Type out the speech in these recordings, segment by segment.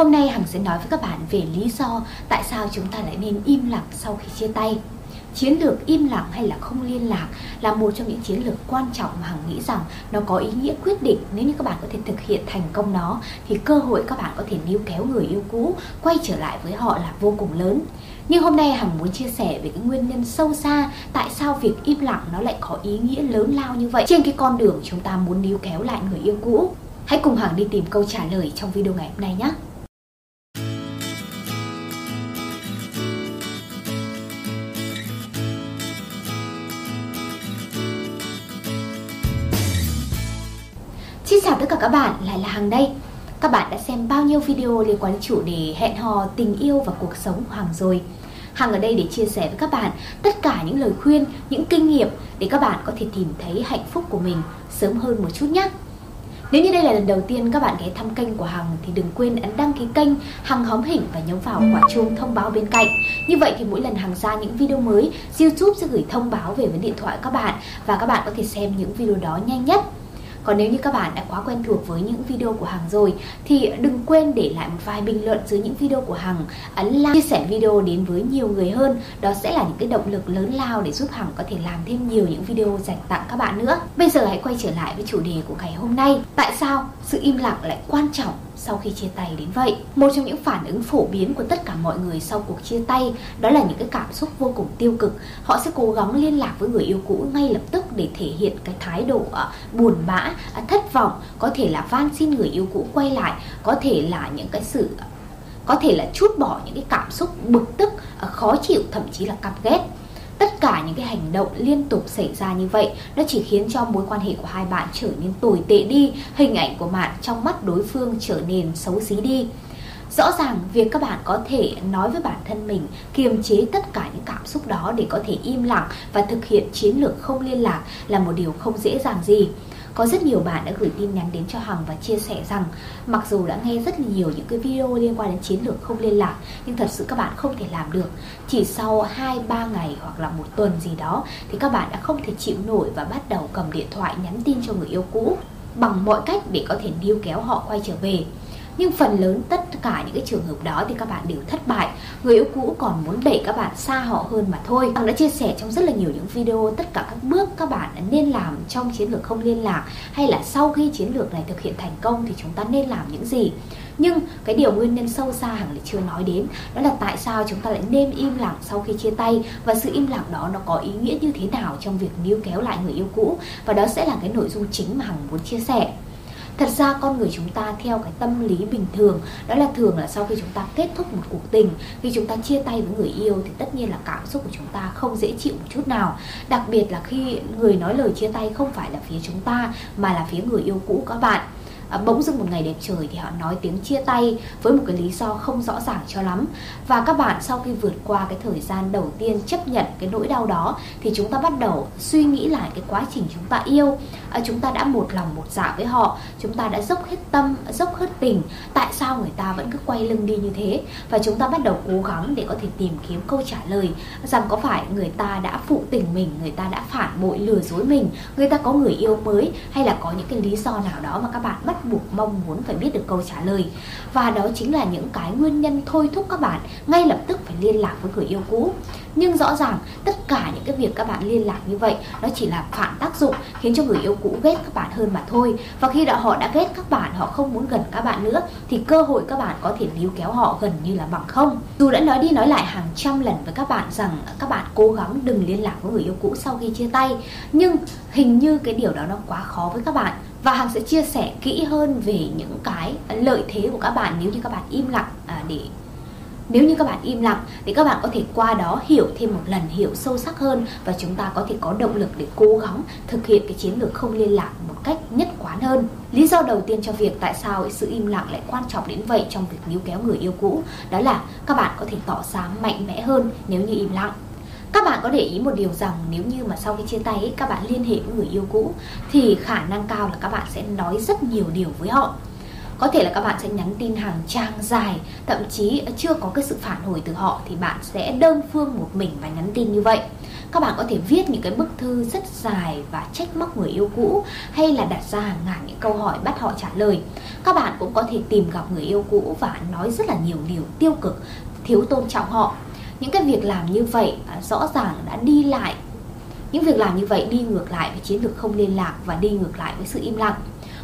Hôm nay Hằng sẽ nói với các bạn về lý do tại sao chúng ta lại nên im lặng sau khi chia tay. Chiến lược im lặng hay là không liên lạc là một trong những chiến lược quan trọng mà Hằng nghĩ rằng nó có ý nghĩa quyết định nếu như các bạn có thể thực hiện thành công nó, thì cơ hội các bạn có thể níu kéo người yêu cũ, quay trở lại với họ là vô cùng lớn. Nhưng hôm nay Hằng muốn chia sẻ về cái nguyên nhân sâu xa tại sao việc im lặng nó lại có ý nghĩa lớn lao như vậy trên cái con đường chúng ta muốn níu kéo lại người yêu cũ. Hãy cùng Hằng đi tìm câu trả lời trong video ngày hôm nay nhé. Các bạn, lại là Hằng đây Các bạn đã xem bao nhiêu video liên quan đến chủ đề hẹn hò, tình yêu và cuộc sống của Hằng rồi Hằng ở đây để chia sẻ với các bạn tất cả những lời khuyên, những kinh nghiệm để các bạn có thể tìm thấy hạnh phúc của mình sớm hơn một chút nhé nếu như đây là lần đầu tiên các bạn ghé thăm kênh của Hằng thì đừng quên ấn đăng ký kênh Hằng hóm hình và nhấn vào quả chuông thông báo bên cạnh. Như vậy thì mỗi lần Hằng ra những video mới, YouTube sẽ gửi thông báo về với điện thoại các bạn và các bạn có thể xem những video đó nhanh nhất. Còn nếu như các bạn đã quá quen thuộc với những video của Hằng rồi thì đừng quên để lại một vài bình luận dưới những video của Hằng, ấn like, chia sẻ video đến với nhiều người hơn. Đó sẽ là những cái động lực lớn lao để giúp Hằng có thể làm thêm nhiều những video dành tặng các bạn nữa. Bây giờ hãy quay trở lại với chủ đề của ngày hôm nay. Tại sao sự im lặng lại quan trọng sau khi chia tay đến vậy. Một trong những phản ứng phổ biến của tất cả mọi người sau cuộc chia tay đó là những cái cảm xúc vô cùng tiêu cực. Họ sẽ cố gắng liên lạc với người yêu cũ ngay lập tức để thể hiện cái thái độ uh, buồn bã, uh, thất vọng, có thể là van xin người yêu cũ quay lại, có thể là những cái sự có thể là chút bỏ những cái cảm xúc bực tức, uh, khó chịu, thậm chí là căm ghét tất cả những cái hành động liên tục xảy ra như vậy, nó chỉ khiến cho mối quan hệ của hai bạn trở nên tồi tệ đi, hình ảnh của bạn trong mắt đối phương trở nên xấu xí đi Rõ ràng, việc các bạn có thể nói với bản thân mình, kiềm chế tất cả những cảm xúc đó để có thể im lặng và thực hiện chiến lược không liên lạc là một điều không dễ dàng gì. Có rất nhiều bạn đã gửi tin nhắn đến cho Hằng và chia sẻ rằng mặc dù đã nghe rất nhiều những cái video liên quan đến chiến lược không liên lạc, nhưng thật sự các bạn không thể làm được. Chỉ sau 2-3 ngày hoặc là một tuần gì đó thì các bạn đã không thể chịu nổi và bắt đầu cầm điện thoại nhắn tin cho người yêu cũ bằng mọi cách để có thể níu kéo họ quay trở về nhưng phần lớn tất cả những cái trường hợp đó thì các bạn đều thất bại. Người yêu cũ còn muốn đẩy các bạn xa họ hơn mà thôi. Hằng đã chia sẻ trong rất là nhiều những video, tất cả các bước các bạn nên làm trong chiến lược không liên lạc hay là sau khi chiến lược này thực hiện thành công thì chúng ta nên làm những gì. Nhưng cái điều nguyên nhân sâu xa hằng lại chưa nói đến, đó là tại sao chúng ta lại nên im lặng sau khi chia tay? Và sự im lặng đó nó có ý nghĩa như thế nào trong việc níu kéo lại người yêu cũ? Và đó sẽ là cái nội dung chính mà hằng muốn chia sẻ. Thật ra con người chúng ta theo cái tâm lý bình thường, Đó là thường là sau khi chúng ta kết thúc một cuộc tình, Khi chúng ta chia tay với người yêu Thì tất nhiên là cảm xúc của chúng ta không dễ chịu một chút nào. Đặc biệt là khi người nói lời chia tay không phải là phía chúng ta, Mà là phía người yêu cũ các bạn à, bỗng dưng một ngày đẹp trời thì họ nói tiếng chia tay với một cái lý do không rõ ràng cho lắm. Và các bạn sau khi vượt qua cái thời gian đầu tiên chấp nhận cái nỗi đau đó thì chúng ta bắt đầu suy nghĩ lại cái quá trình chúng ta yêu. À, chúng ta đã một lòng một dạ với họ chúng ta đã dốc hết tâm dốc hết tình. Tại sao người ta vẫn cứ quay lưng đi như thế? Và chúng ta bắt đầu cố gắng để có thể tìm kiếm câu trả lời rằng có phải người ta đã phụ tình mình người ta đã phản bội lừa dối mình người ta có người yêu mới hay là có những cái lý do nào đó mà các bạn bắt buộc mong muốn phải biết được câu trả lời. Và đó chính là những cái nguyên nhân thôi thúc các bạn ngay lập tức phải liên lạc với người yêu cũ. Nhưng rõ ràng, tất cả những cái việc các bạn liên lạc như vậy, nó chỉ là phản tác dụng khiến cho người yêu cũ ghét các bạn hơn mà thôi. Và khi đã họ đã ghét các bạn, họ không muốn gần các bạn nữa, thì cơ hội các bạn có thể níu kéo họ gần như là bằng không. Dù đã nói đi nói lại hàng trăm lần với các bạn rằng các bạn cố gắng đừng liên lạc với người yêu cũ sau khi chia tay, nhưng hình như cái điều đó nó quá khó với các bạn và Hằng sẽ chia sẻ kỹ hơn về những cái lợi thế của các bạn nếu như các bạn im lặng à, để nếu như các bạn im lặng thì các bạn có thể qua đó hiểu thêm một lần hiểu sâu sắc hơn và chúng ta có thể có động lực để cố gắng thực hiện cái chiến lược không liên lạc một cách nhất quán hơn. Lý do đầu tiên cho việc tại sao sự im lặng lại quan trọng đến vậy trong việc níu kéo người yêu cũ đó là các bạn có thể tỏ ra mạnh mẽ hơn nếu như im lặng. Các bạn có để ý một điều rằng nếu như mà sau khi chia tay các bạn liên hệ với người yêu cũ, thì khả năng cao là các bạn sẽ nói rất nhiều điều với họ. Có thể là các bạn sẽ nhắn tin hàng trang dài, thậm chí chưa có cái sự phản hồi từ họ, thì bạn sẽ đơn phương một mình và nhắn tin như vậy. Các bạn có thể viết những cái bức thư rất dài và trách móc người yêu cũ, hay là đặt ra hàng ngàn những câu hỏi bắt họ trả lời. Các bạn cũng có thể tìm gặp người yêu cũ và nói rất là nhiều điều tiêu cực, thiếu tôn trọng họ những cái việc làm như vậy à, rõ ràng đã đi lại những việc làm như vậy đi ngược lại với chiến lược không liên lạc và đi ngược lại với sự im lặng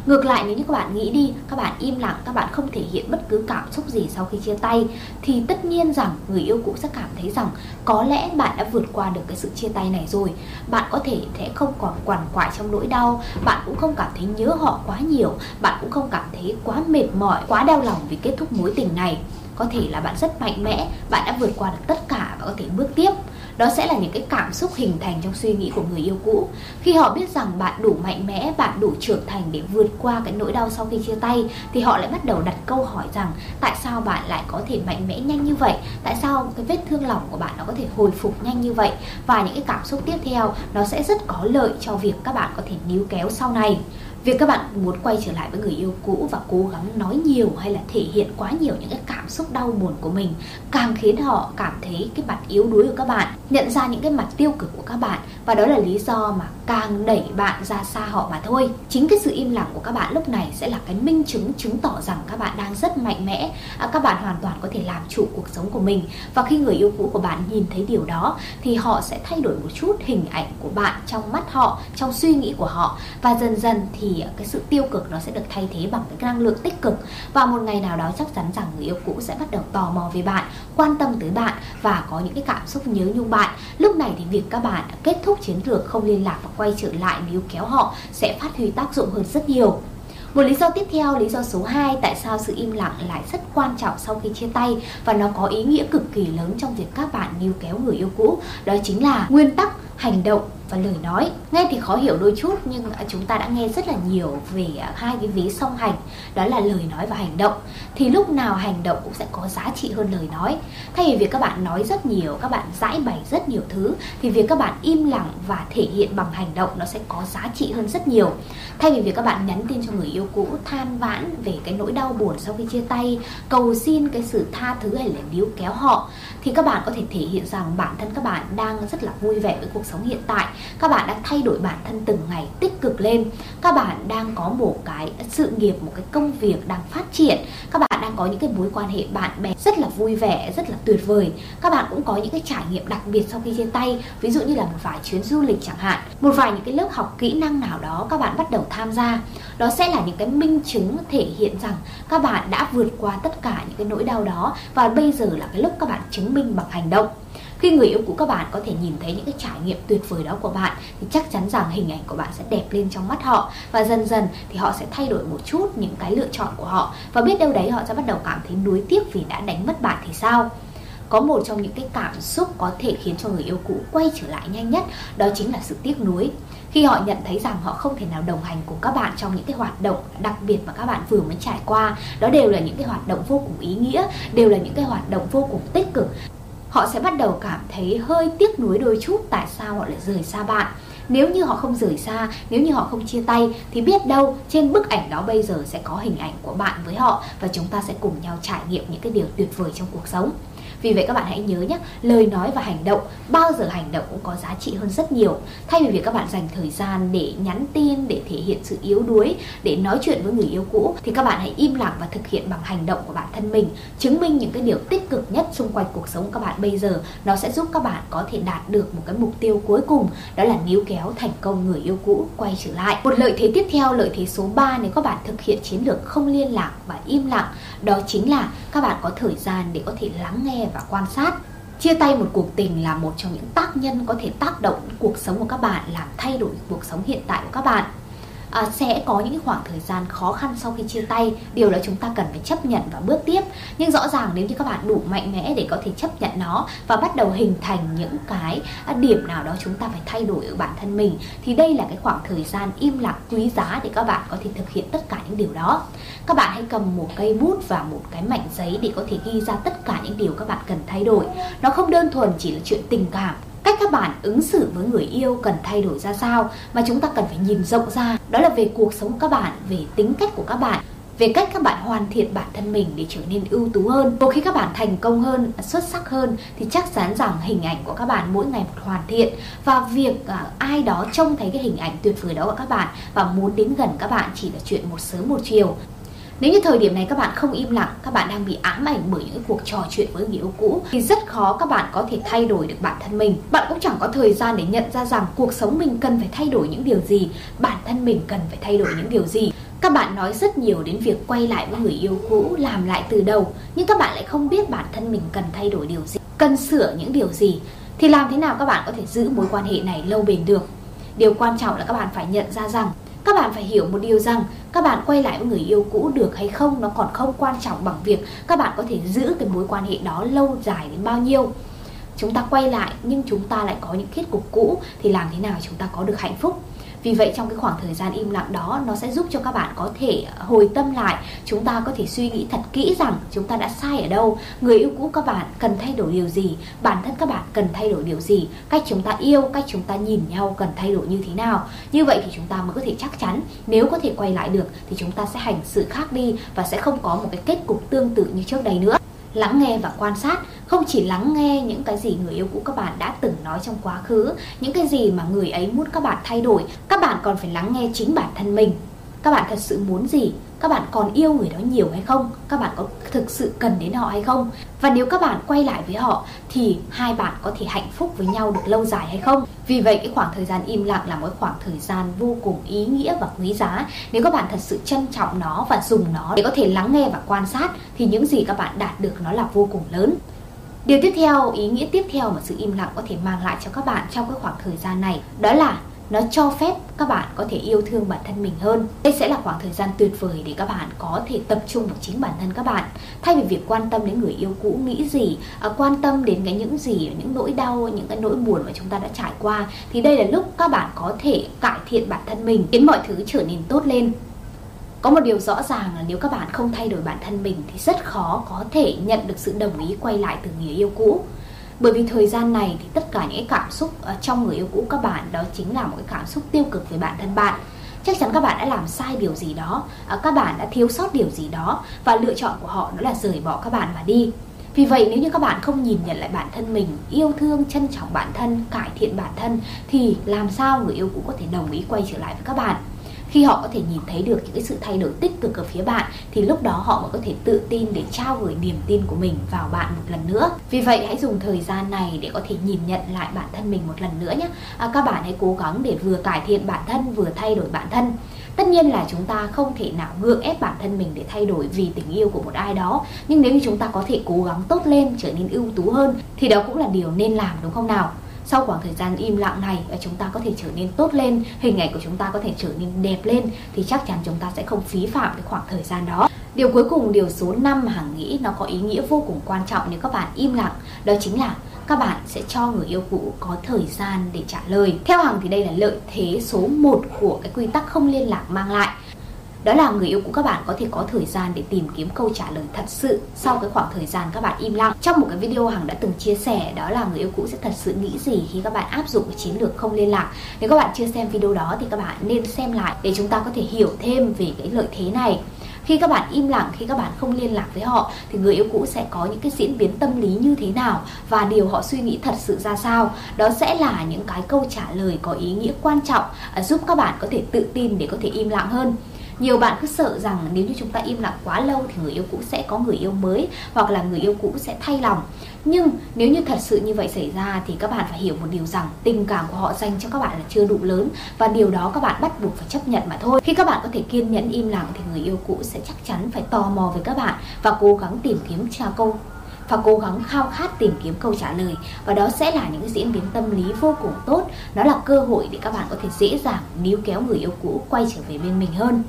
Ngược lại nếu như các bạn nghĩ đi, các bạn im lặng, các bạn không thể hiện bất cứ cảm xúc gì sau khi chia tay thì tất nhiên rằng người yêu cũ sẽ cảm thấy rằng có lẽ bạn đã vượt qua được cái sự chia tay này rồi. Bạn có thể sẽ không còn quằn quại trong nỗi đau, bạn cũng không cảm thấy nhớ họ quá nhiều, bạn cũng không cảm thấy quá mệt mỏi, quá đau lòng vì kết thúc mối tình này. Có thể là bạn rất mạnh mẽ, bạn đã vượt qua được tất cả và có thể bước tiếp. Đó sẽ là những cái cảm xúc hình thành trong suy nghĩ của người yêu cũ. Khi họ biết rằng bạn đủ mạnh mẽ bạn đủ trưởng thành để vượt qua cái nỗi đau sau khi chia tay thì họ lại bắt đầu đặt câu hỏi rằng tại sao bạn lại có thể mạnh mẽ nhanh như vậy? Tại sao cái vết thương lòng của bạn nó có thể hồi phục nhanh như vậy? Và những cái cảm xúc tiếp theo nó sẽ rất có lợi cho việc các bạn có thể níu kéo sau này. Việc các bạn muốn quay trở lại với người yêu cũ và cố gắng nói nhiều hay là thể hiện quá nhiều những cái cảm xúc đau buồn của mình càng khiến họ cảm thấy cái mặt yếu đuối của các bạn, nhận ra những cái mặt tiêu cực của các bạn và đó là lý do mà càng đẩy bạn ra xa họ mà thôi. Chính cái sự im lặng của các bạn lúc này sẽ là cái minh chứng chứng tỏ rằng các bạn đang rất mạnh mẽ, à, các bạn hoàn toàn có thể làm chủ cuộc sống của mình. Và khi người yêu cũ của bạn nhìn thấy điều đó thì họ sẽ thay đổi một chút hình ảnh của bạn trong mắt họ, trong suy nghĩ của họ. Và dần dần thì cái sự tiêu cực nó sẽ được thay thế bằng cái năng lượng tích cực. Và một ngày nào đó chắc chắn rằng người yêu cũ sẽ bắt đầu tò mò về bạn quan tâm tới bạn và có những cái cảm xúc nhớ nhung bạn. Lúc này thì việc các bạn kết thúc chiến lược không liên lạc và quay trở lại níu kéo họ sẽ phát huy tác dụng hơn rất nhiều. Một lý do tiếp theo, lý do số 2 tại sao sự im lặng lại rất quan trọng sau khi chia tay và nó có ý nghĩa cực kỳ lớn trong việc các bạn níu kéo người yêu cũ, đó chính là nguyên tắc hành động và lời nói. Nghe thì khó hiểu đôi chút, nhưng à, chúng ta đã nghe rất là nhiều về à, hai cái ví song hành, đó là lời nói và hành động. Thì lúc nào hành động cũng sẽ có giá trị hơn lời nói. Thay vì việc các bạn nói rất nhiều, các bạn giải bày rất nhiều thứ, thì việc các bạn im lặng và thể hiện bằng hành động nó sẽ có giá trị hơn rất nhiều. Thay vì việc các bạn nhắn tin cho người yêu cũ than vãn về cái nỗi đau buồn sau khi chia tay, cầu xin cái sự tha thứ hay là níu kéo họ, thì các bạn có thể thể hiện rằng bản thân các bạn đang rất là vui vẻ với cuộc sống hiện tại. Các bạn đã thay đổi bản thân từng ngày tích cực lên. Các bạn đang có một cái sự nghiệp, một cái công việc đang phát triển. Các bạn đang có những cái mối quan hệ bạn bè rất là vui vẻ, rất là tuyệt vời. Các bạn cũng có những cái trải nghiệm đặc biệt sau khi chia tay, ví dụ như là một vài chuyến du lịch chẳng hạn, một vài những cái lớp học kỹ năng nào đó các bạn bắt đầu tham gia. Đó sẽ là những cái minh chứng thể hiện rằng các bạn đã vượt qua tất cả những cái nỗi đau đó và bây giờ là cái lúc các bạn chứng minh bằng hành động khi người yêu của các bạn có thể nhìn thấy những cái trải nghiệm tuyệt vời đó của bạn, thì chắc chắn rằng hình ảnh của bạn sẽ đẹp lên trong mắt họ. Và dần dần thì họ sẽ thay đổi một chút những cái lựa chọn của họ. Và biết đâu đấy họ sẽ bắt đầu cảm thấy nuối tiếc vì đã đánh mất bạn thì sao? Có một trong những cái cảm xúc có thể khiến cho người yêu cũ quay trở lại nhanh nhất, đó chính là sự tiếc nuối. Khi họ nhận thấy rằng họ không thể nào đồng hành cùng các bạn trong những cái hoạt động đặc biệt mà các bạn vừa mới trải qua, đó đều là những cái hoạt động vô cùng ý nghĩa, đều là những cái hoạt động vô cùng tích cực họ sẽ bắt đầu cảm thấy hơi tiếc nuối đôi chút tại sao họ lại rời xa bạn. Nếu như họ không rời xa, nếu như họ không chia tay, thì biết đâu trên bức ảnh đó bây giờ sẽ có hình ảnh của bạn với họ và chúng ta sẽ cùng nhau trải nghiệm những cái điều tuyệt vời trong cuộc sống vì vậy các bạn hãy nhớ nhé, lời nói và hành động, bao giờ hành động cũng có giá trị hơn rất nhiều. Thay vì việc các bạn dành thời gian để nhắn tin, để thể hiện sự yếu đuối, để nói chuyện với người yêu cũ, thì các bạn hãy im lặng và thực hiện bằng hành động của bản thân mình, chứng minh những cái điều tích cực nhất xung quanh cuộc sống của các bạn bây giờ. Nó sẽ giúp các bạn có thể đạt được một cái mục tiêu cuối cùng, đó là níu kéo thành công người yêu cũ quay trở lại. Một lợi thế tiếp theo, lợi thế số 3 nếu các bạn thực hiện chiến lược không liên lạc và im lặng, đó chính là các bạn có thời gian để có thể lắng nghe và quan sát. Chia tay một cuộc tình là một trong những tác nhân có thể tác động cuộc sống của các bạn, làm thay đổi cuộc sống hiện tại của các bạn à, sẽ có những khoảng thời gian khó khăn sau khi chia tay. Điều đó chúng ta cần phải chấp nhận và bước tiếp. Nhưng rõ ràng nếu như các bạn đủ mạnh mẽ để có thể chấp nhận nó và bắt đầu hình thành những cái à, điểm nào đó chúng ta phải thay đổi ở bản thân mình thì đây là cái khoảng thời gian im lặng quý giá để các bạn có thể thực hiện tất cả những điều đó. Các bạn hãy cầm một cây bút và một cái mảnh giấy để có thể ghi ra tất cả những điều các bạn cần thay đổi. Nó không đơn thuần chỉ là chuyện tình cảm cách các bạn ứng xử với người yêu cần thay đổi ra sao mà chúng ta cần phải nhìn rộng ra đó là về cuộc sống của các bạn về tính cách của các bạn về cách các bạn hoàn thiện bản thân mình để trở nên ưu tú hơn. Một khi các bạn thành công hơn, xuất sắc hơn thì chắc chắn rằng hình ảnh của các bạn mỗi ngày một hoàn thiện và việc à, ai đó trông thấy cái hình ảnh tuyệt vời đó của các bạn và muốn đến gần các bạn chỉ là chuyện một sớm một chiều. Nếu như thời điểm này các bạn không im lặng, các bạn đang bị ám ảnh bởi những cuộc trò chuyện với người yêu cũ thì rất khó các bạn có thể thay đổi được bản thân mình. Bạn cũng chẳng có thời gian để nhận ra rằng cuộc sống mình cần phải thay đổi những điều gì, bản thân mình cần phải thay đổi những điều gì. Các bạn nói rất nhiều đến việc quay lại với người yêu cũ, làm lại từ đầu, nhưng các bạn lại không biết bản thân mình cần thay đổi điều gì, cần sửa những điều gì. Thì làm thế nào các bạn có thể giữ mối quan hệ này lâu bền được? Điều quan trọng là các bạn phải nhận ra rằng các bạn phải hiểu một điều rằng, các bạn quay lại với người yêu cũ được hay không, nó còn không quan trọng bằng việc các bạn có thể giữ cái mối quan hệ đó lâu dài đến bao nhiêu. Chúng ta quay lại, nhưng chúng ta lại có những kết cục cũ, thì làm thế nào chúng ta có được hạnh phúc? Vì vậy trong cái khoảng thời gian im lặng đó, nó sẽ giúp cho các bạn có thể hồi tâm lại. Chúng ta có thể suy nghĩ thật kỹ rằng chúng ta đã sai ở đâu. Người yêu cũ các bạn cần thay đổi điều gì? Bản thân các bạn cần thay đổi điều gì? Cách chúng ta yêu, cách chúng ta nhìn nhau cần thay đổi như thế nào? Như vậy thì chúng ta mới có thể chắc chắn, nếu có thể quay lại được thì chúng ta sẽ hành sự khác đi và sẽ không có một cái kết cục tương tự như trước đây nữa lắng nghe và quan sát, không chỉ lắng nghe những cái gì người yêu cũ các bạn đã từng nói trong quá khứ, những cái gì mà người ấy muốn các bạn thay đổi, các bạn còn phải lắng nghe chính bản thân mình. Các bạn thật sự muốn gì? Các bạn còn yêu người đó nhiều hay không? Các bạn có thực sự cần đến họ hay không? Và nếu các bạn quay lại với họ, thì hai bạn có thể hạnh phúc với nhau được lâu dài hay không? Vì vậy cái khoảng thời gian im lặng là một khoảng thời gian vô cùng ý nghĩa và quý giá. Nếu các bạn thật sự trân trọng nó và dùng nó để có thể lắng nghe và quan sát thì những gì các bạn đạt được nó là vô cùng lớn. Điều tiếp theo, ý nghĩa tiếp theo mà sự im lặng có thể mang lại cho các bạn trong cái khoảng thời gian này đó là nó cho phép các bạn có thể yêu thương bản thân mình hơn. Đây sẽ là khoảng thời gian tuyệt vời để các bạn có thể tập trung vào chính bản thân các bạn. Thay vì việc quan tâm đến người yêu cũ nghĩ gì, à, quan tâm đến cái những gì, những nỗi đau, những cái nỗi buồn mà chúng ta đã trải qua thì đây là lúc các bạn có thể cải thiện bản thân mình, khiến mọi thứ trở nên tốt lên. Có một điều rõ ràng là nếu các bạn không thay đổi bản thân mình thì rất khó có thể nhận được sự đồng ý quay lại từ người yêu cũ bởi vì thời gian này thì tất cả những cảm xúc ờ, trong người yêu cũ các bạn, đó chính là một cái cảm xúc tiêu cực về bản thân bạn. Chắc chắn các bạn đã làm sai điều gì đó à, các bạn đã thiếu sót điều gì đó và lựa chọn của họ đó là rời bỏ các bạn mà đi. Vì vậy nếu như các bạn không nhìn nhận lại bản thân mình, yêu thương, trân trọng bản thân, cải thiện bản thân thì làm sao người yêu cũ có thể đồng ý quay trở lại với các bạn? Khi họ có thể nhìn thấy được những cái sự thay đổi tích cực ở phía bạn thì lúc đó họ mới có thể tự tin để trao gửi niềm tin của mình vào bạn một lần nữa. Vì vậy hãy dùng thời gian này để có thể nhìn nhận lại bản thân mình một lần nữa nhé. À, các bạn hãy cố gắng để vừa cải thiện bản thân vừa thay đổi bản thân. Tất nhiên là chúng ta không thể nào gượng ép bản thân mình để thay đổi vì tình yêu của một ai đó. Nhưng nếu như chúng ta có thể cố gắng tốt lên trở nên ưu tú hơn thì đó cũng là điều nên làm đúng không nào? Sau khoảng thời gian im lặng này và chúng ta có thể trở nên tốt lên, hình ảnh của chúng ta có thể trở nên đẹp lên, thì chắc chắn chúng ta sẽ không phí phạm cái khoảng thời gian đó điều cuối cùng, điều số 5 hằng nghĩ nó có ý nghĩa vô cùng quan trọng nếu các bạn im lặng, đó chính là các bạn sẽ cho người yêu cũ có thời gian để trả lời. Theo Hằng thì đây là lợi thế số 1 của cái quy tắc không liên lạc mang lại đó là người yêu của các bạn có thể có thời gian để tìm kiếm câu trả lời thật sự sau cái khoảng thời gian các bạn im lặng. Trong một cái video hằng đã từng chia sẻ, đó là người yêu cũ sẽ thật sự nghĩ gì khi các bạn áp dụng chiến lược không liên lạc. Nếu các bạn chưa xem video đó thì các bạn nên xem lại để chúng ta có thể hiểu thêm về cái lợi thế này. Khi các bạn im lặng, khi các bạn không liên lạc với họ, thì người yêu cũ sẽ có những cái diễn biến tâm lý như thế nào và điều họ suy nghĩ thật sự ra sao. Đó sẽ là những cái câu trả lời có ý nghĩa quan trọng à, giúp các bạn có thể tự tin để có thể im lặng hơn nhiều bạn cứ sợ rằng nếu như chúng ta im lặng quá lâu thì người yêu cũ sẽ có người yêu mới hoặc là người yêu cũ sẽ thay lòng. Nhưng nếu như thật sự như vậy xảy ra thì các bạn phải hiểu một điều rằng tình cảm của họ dành cho các bạn là chưa đủ lớn và điều đó các bạn bắt buộc phải chấp nhận mà thôi. Khi các bạn có thể kiên nhẫn im lặng thì người yêu cũ sẽ chắc chắn phải tò mò với các bạn và cố gắng tìm kiếm tra câu, và cố gắng khao khát tìm kiếm câu trả lời. Và đó sẽ là những diễn biến tâm lý vô cùng tốt. Nó là cơ hội để các bạn có thể dễ dàng níu kéo người yêu cũ quay trở về bên mình hơn.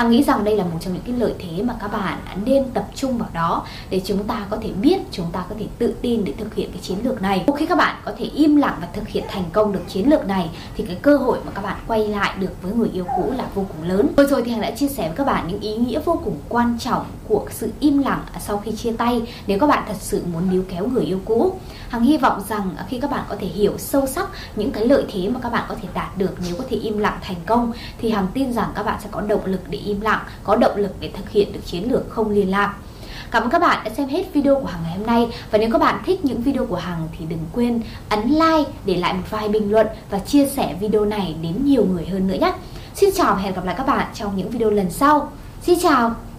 Hằng nghĩ rằng đây là một trong những cái lợi thế mà các bạn nên tập trung vào đó để chúng ta có thể biết, chúng ta có thể tự tin để thực hiện cái chiến lược này. Khi các bạn có thể im lặng và thực hiện thành công được chiến lược này thì cái cơ hội mà các bạn quay lại được với người yêu cũ là vô cùng lớn. Vừa rồi thì Hằng đã chia sẻ với các bạn những ý nghĩa vô cùng quan trọng của sự im lặng sau khi chia tay nếu các bạn thật sự muốn níu kéo người yêu cũ. Hằng hy vọng rằng khi các bạn có thể hiểu sâu sắc những cái lợi thế mà các bạn có thể đạt được nếu có thể im lặng thành công thì Hằng tin rằng các bạn sẽ có động lực để im lặng, có động lực để thực hiện được chiến lược không liên lạc. Cảm ơn các bạn đã xem hết video của Hằng ngày hôm nay và nếu các bạn thích những video của Hằng thì đừng quên ấn like, để lại một vài bình luận và chia sẻ video này đến nhiều người hơn nữa nhé. Xin chào và hẹn gặp lại các bạn trong những video lần sau. Xin chào!